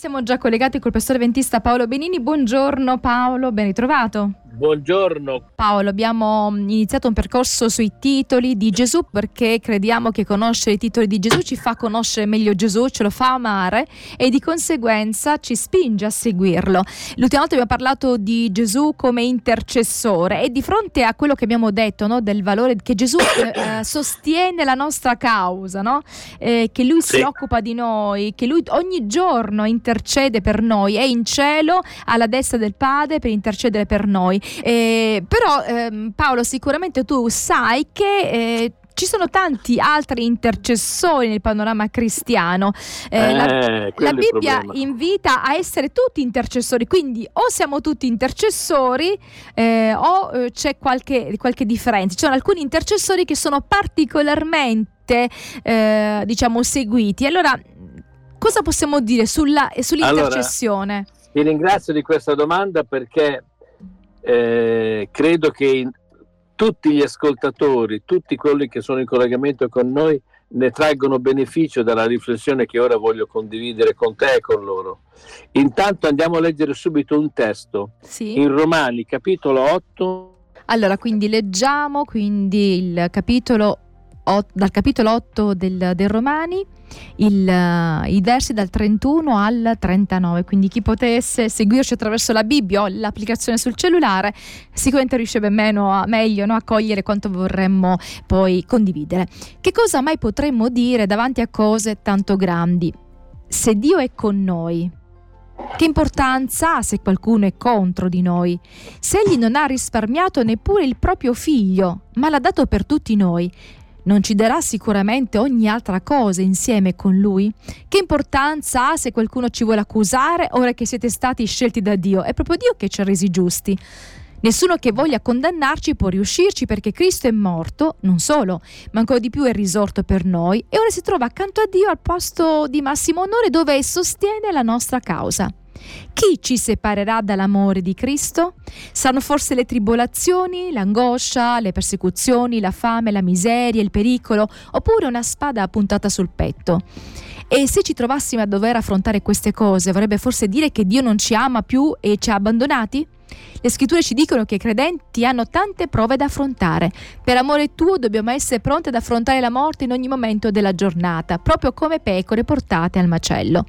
siamo già collegati col professore ventista Paolo Benini. Buongiorno Paolo, ben ritrovato. Buongiorno. Paolo, abbiamo iniziato un percorso sui titoli di Gesù perché crediamo che conoscere i titoli di Gesù ci fa conoscere meglio Gesù, ce lo fa amare e di conseguenza ci spinge a seguirlo. L'ultima volta abbiamo parlato di Gesù come intercessore e di fronte a quello che abbiamo detto no, del valore che Gesù eh, eh, sostiene la nostra causa, no? eh, che lui sì. si occupa di noi, che lui ogni giorno intercede per noi, è in cielo alla destra del Padre per intercedere per noi. Eh, però ehm, Paolo sicuramente tu sai che eh, ci sono tanti altri intercessori nel panorama cristiano. Eh, eh, la, la, Bibbia invita a essere tutti intercessori, quindi o siamo tutti intercessori eh, o eh, c'è qualche, qualche, differenza. Ci sono alcuni intercessori che sono particolarmente diciamo seguiti. Allora, cosa possiamo dire sulla, sull'intercessione? Allora, ti ringrazio di questa domanda perché eh, credo che tutti gli ascoltatori, tutti quelli che sono in collegamento con noi, ne traggono beneficio dalla riflessione che ora voglio condividere con te e con loro. Intanto andiamo a leggere subito un testo sì. in Romani, capitolo 8. Allora, quindi leggiamo quindi il capitolo dal capitolo 8 del, del Romani il, uh, i versi dal 31 al 39, quindi chi potesse seguirci attraverso la Bibbia o l'applicazione sul cellulare sicuramente riuscirebbe a, meglio no, a cogliere quanto vorremmo poi condividere. Che cosa mai potremmo dire davanti a cose tanto grandi? Se Dio è con noi, che importanza ha se qualcuno è contro di noi? Se egli non ha risparmiato neppure il proprio figlio, ma l'ha dato per tutti noi, non ci darà sicuramente ogni altra cosa insieme con Lui? Che importanza ha se qualcuno ci vuole accusare ora che siete stati scelti da Dio? È proprio Dio che ci ha resi giusti. Nessuno che voglia condannarci può riuscirci perché Cristo è morto, non solo, ma ancora di più è risorto per noi e ora si trova accanto a Dio al posto di massimo onore dove sostiene la nostra causa. Chi ci separerà dall'amore di Cristo? Saranno forse le tribolazioni, l'angoscia, le persecuzioni, la fame, la miseria, il pericolo, oppure una spada puntata sul petto? E se ci trovassimo a dover affrontare queste cose, vorrebbe forse dire che Dio non ci ama più e ci ha abbandonati? Le scritture ci dicono che i credenti hanno tante prove da affrontare. Per amore tuo dobbiamo essere pronti ad affrontare la morte in ogni momento della giornata, proprio come pecore portate al macello.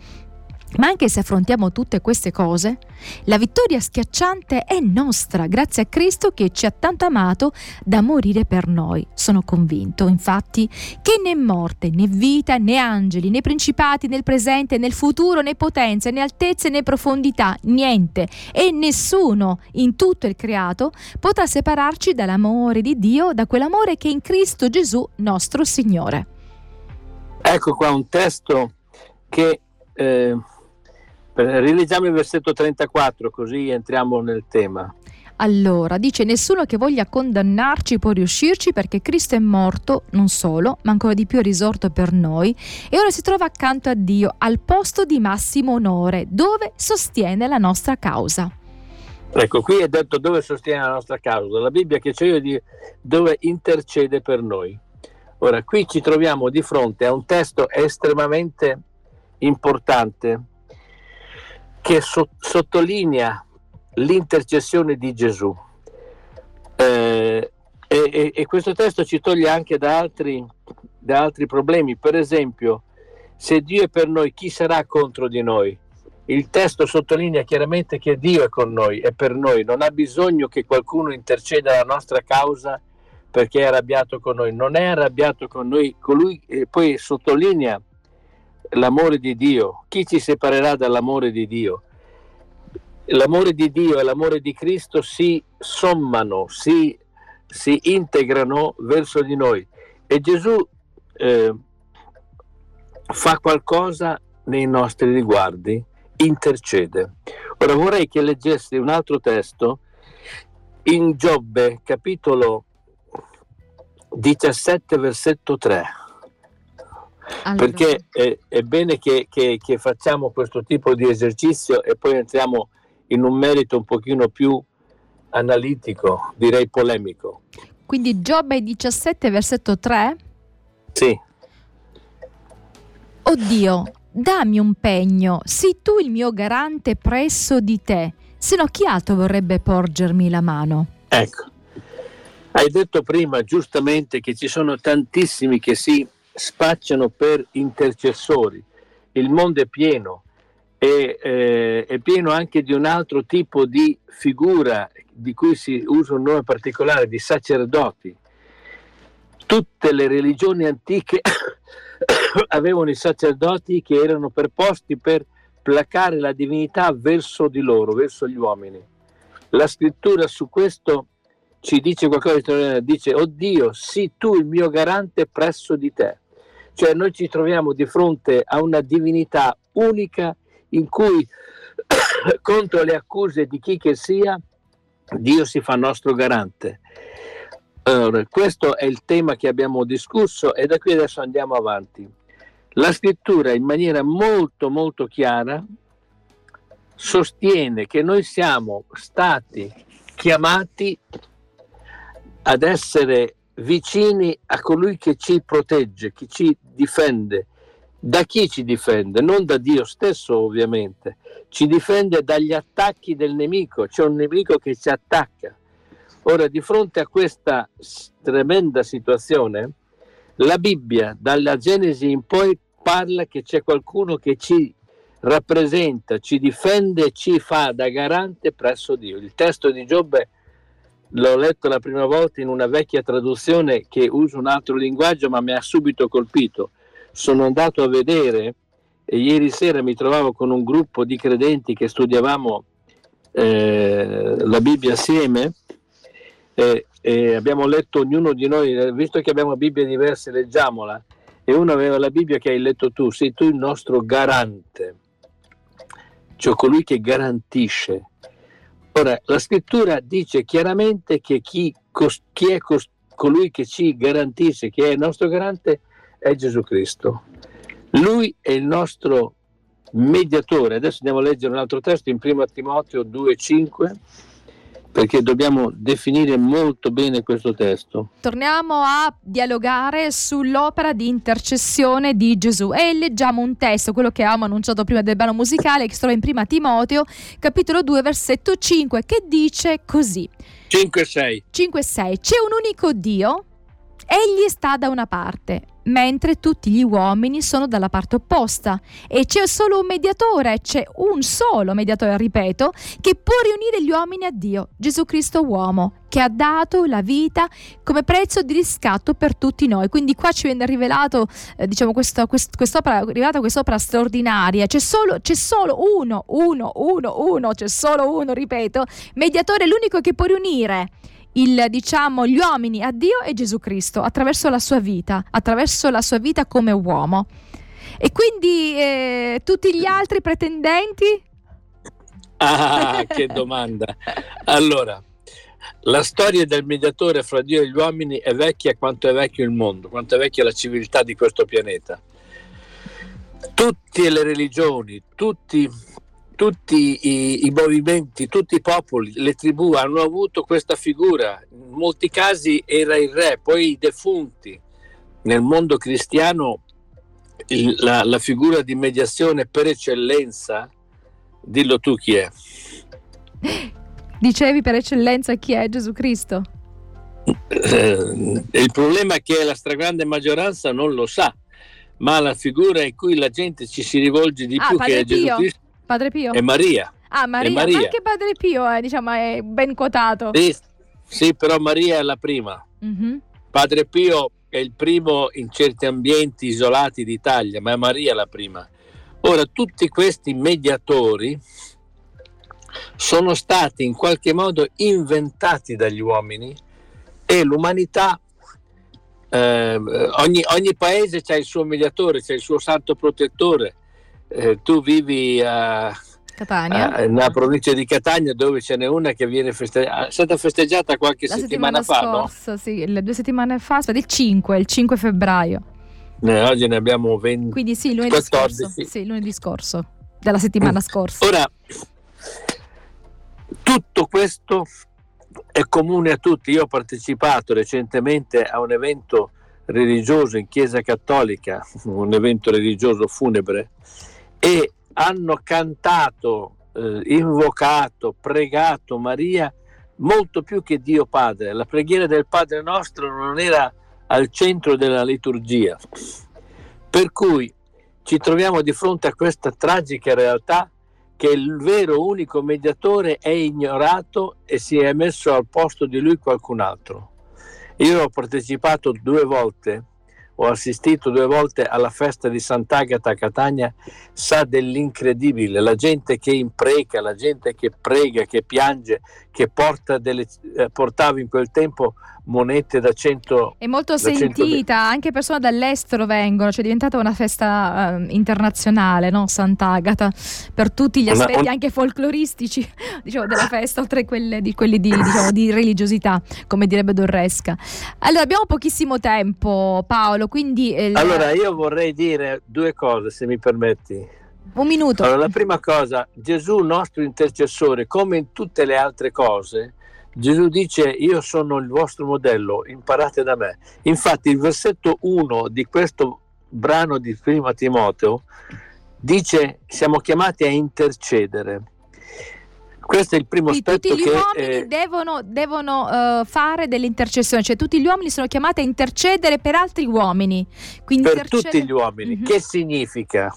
Ma anche se affrontiamo tutte queste cose, la vittoria schiacciante è nostra, grazie a Cristo che ci ha tanto amato da morire per noi. Sono convinto, infatti, che né morte, né vita, né angeli, né principati nel presente, nel futuro, né potenze, né altezze, né profondità, niente e nessuno in tutto il creato potrà separarci dall'amore di Dio, da quell'amore che è in Cristo Gesù nostro Signore. Ecco qua un testo che... Eh Rileggiamo il versetto 34 così entriamo nel tema. Allora, dice nessuno che voglia condannarci può riuscirci perché Cristo è morto, non solo, ma ancora di più è risorto per noi e ora si trova accanto a Dio al posto di massimo onore, dove sostiene la nostra causa. Ecco, qui è detto dove sostiene la nostra causa. La Bibbia che c'è io di dove intercede per noi. Ora, qui ci troviamo di fronte a un testo estremamente importante che so- sottolinea l'intercessione di Gesù. Eh, e, e, questo testo ci toglie anche da altri, da altri problemi. Per esempio, se Dio è per noi, chi sarà contro di noi? Il testo sottolinea chiaramente che Dio è con noi, è per noi, non ha bisogno che qualcuno interceda la nostra causa perché è arrabbiato con noi, non è arrabbiato con noi, colui e poi sottolinea l'amore di Dio. Chi ci separerà dall'amore di Dio? L'amore di Dio e l'amore di Cristo si sommano, si, si integrano verso di noi. E Gesù eh, fa qualcosa nei nostri riguardi, intercede. Ora vorrei che leggessi un altro testo in Giobbe, capitolo 17, versetto 3 allora. Perché è, è bene che, che, che, facciamo questo tipo di esercizio e poi entriamo in un merito un pochino più analitico, direi polemico. Quindi Giobbe 17, versetto 3? Sì. Oddio, dammi un pegno, sii tu il mio garante presso di te, se no chi altro vorrebbe porgermi la mano? Ecco, hai detto prima giustamente che ci sono tantissimi che si spacciano per intercessori, il mondo è pieno, e, eh, è pieno anche di un altro tipo di figura di cui si usa un nome particolare, di sacerdoti. Tutte le religioni antiche avevano i sacerdoti che erano preposti per placare la divinità verso di loro, verso gli uomini. La scrittura su questo ci dice qualcosa, dice, oh Dio, sii tu il mio garante presso di te. Cioè noi ci troviamo di fronte a una divinità unica in cui contro le accuse di chi che sia, Dio si fa nostro garante. Allora, questo è il tema che abbiamo discusso e da qui adesso andiamo avanti. La scrittura in maniera molto molto chiara sostiene che noi siamo stati chiamati ad essere vicini a colui che ci protegge, che ci difende. Da chi ci difende? Non da Dio stesso ovviamente, ci difende dagli attacchi del nemico, c'è un nemico che ci attacca. Ora, di fronte a questa tremenda situazione, la Bibbia, dalla Genesi in poi, parla che c'è qualcuno che ci rappresenta, ci difende ci fa da garante presso Dio. Il testo di Giobbe l'ho letto la prima volta in una vecchia traduzione che usa un altro linguaggio, ma mi ha subito colpito. Sono andato a vedere e ieri sera mi trovavo con un gruppo di credenti che studiavamo eh, la Bibbia assieme e, e abbiamo letto ognuno di noi, visto che abbiamo Bibbie diverse, leggiamola. E uno aveva la Bibbia che hai letto tu, sei tu il nostro garante, cioè colui che garantisce Ora, la scrittura dice chiaramente che chi, chi è colui che ci garantisce, che è il nostro garante, è Gesù Cristo. Lui è il nostro mediatore. Adesso andiamo a leggere un altro testo in 1 Timoteo 2,5 perché dobbiamo definire molto bene questo testo. Torniamo a dialogare sull'opera di intercessione di Gesù e leggiamo un testo, quello che avevamo annunciato prima del brano musicale, che si trova in prima Timoteo, capitolo 2, versetto 5, che dice così. 5-6. 5-6. C'è un unico Dio, egli sta da una parte mentre tutti gli uomini sono dalla parte opposta e c'è solo un mediatore, c'è un solo mediatore, ripeto, che può riunire gli uomini a Dio, Gesù Cristo uomo, che ha dato la vita come prezzo di riscatto per tutti noi. Quindi qua ci viene rivelato, eh, diciamo, questo, quest, quest'opera, rivelata quest'opera straordinaria. C'è solo, c'è solo uno, uno, uno, uno, c'è solo uno, ripeto, mediatore, l'unico che può riunire il, diciamo, gli uomini a Dio e Gesù Cristo attraverso la sua vita, attraverso la sua vita come uomo. E quindi eh, tutti gli altri pretendenti? Ah, che domanda! Allora, la storia del mediatore fra Dio e gli uomini è vecchia quanto è vecchio il mondo, quanto è vecchia la civiltà di questo pianeta. Tutte le religioni, tutti tutti i, i, movimenti, tutti i popoli, le tribù hanno avuto questa figura. In molti casi era il re, poi i defunti. Nel mondo cristiano il, la, la, figura di mediazione per eccellenza, dillo tu chi è. Dicevi per eccellenza chi è Gesù Cristo? Eh, il problema è che la stragrande maggioranza non lo sa, ma la figura in cui la gente ci si rivolge di ah, più che è Gesù Cristo Padre Pio? È Maria. Ah, Maria. Maria. Anche Padre Pio è, diciamo, è ben quotato. Sì, sì, però Maria è la prima. Mm-hmm. Padre Pio è il primo in certi ambienti isolati d'Italia, ma è Maria la prima. Ora, tutti questi mediatori sono stati in qualche modo inventati dagli uomini e l'umanità, eh, ogni, ogni paese ha il suo mediatore, c'è il suo santo protettore eh, tu vivi a, Catania. A, nella provincia di Catania dove ce n'è una che viene festeggiata, è stata festeggiata qualche La settimana, settimana fa, scorsa, no? sì, le due settimane fa, aspetta, il 5, il 5 febbraio. Eh, oggi ne abbiamo 20. Quindi sì, lunedì 14. scorso. Sì, lunedì scorso, della settimana mm. scorsa. Ora, tutto questo è comune a tutti. Io ho partecipato recentemente a un evento religioso in Chiesa Cattolica, un evento religioso funebre, e hanno cantato, eh, invocato, pregato Maria molto più che Dio Padre. La preghiera del Padre nostro non era al centro della liturgia. Per cui ci troviamo di fronte a questa tragica realtà che il vero unico mediatore è ignorato e si è messo al posto di lui qualcun altro. Io ho partecipato due volte ho assistito due volte alla festa di Sant'Agata a Catania, sa dell'incredibile, la gente che impreca, la gente che prega, che piange, che porta delle, eh, portava in quel tempo monete da 100 è molto sentita 100... anche persone dall'estero vengono cioè è diventata una festa uh, internazionale no? Sant'Agata per tutti gli aspetti una, un... anche folcloristici diciamo, della festa oltre a di, quelli di, diciamo, di religiosità come direbbe Dorresca. Allora abbiamo pochissimo tempo Paolo quindi eh, allora io vorrei dire due cose se mi permetti. Un minuto. Allora la prima cosa Gesù nostro intercessore come in tutte le altre cose Gesù dice io sono il vostro modello, imparate da me. Infatti il versetto 1 di questo brano di prima Timoteo dice siamo chiamati a intercedere. Questo è il primo Quindi aspetto tutti gli che uomini eh, devono, devono uh, fare delle intercessioni, cioè tutti gli uomini sono chiamati a intercedere per altri uomini. Quindi per intercedere... tutti gli uomini. Mm-hmm. Che significa?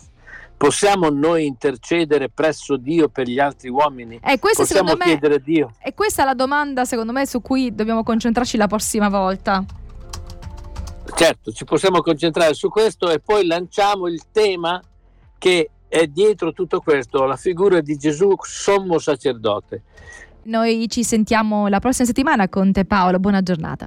Possiamo noi intercedere presso Dio per gli altri uomini? Eh, Possiamo me, chiedere a Dio? E questa è la domanda, secondo me, su cui dobbiamo concentrarci la prossima volta. Certo, ci possiamo concentrare su questo e poi lanciamo il tema che è dietro tutto questo, la figura di Gesù sommo sacerdote. Noi ci sentiamo la prossima settimana con te Paolo, buona giornata.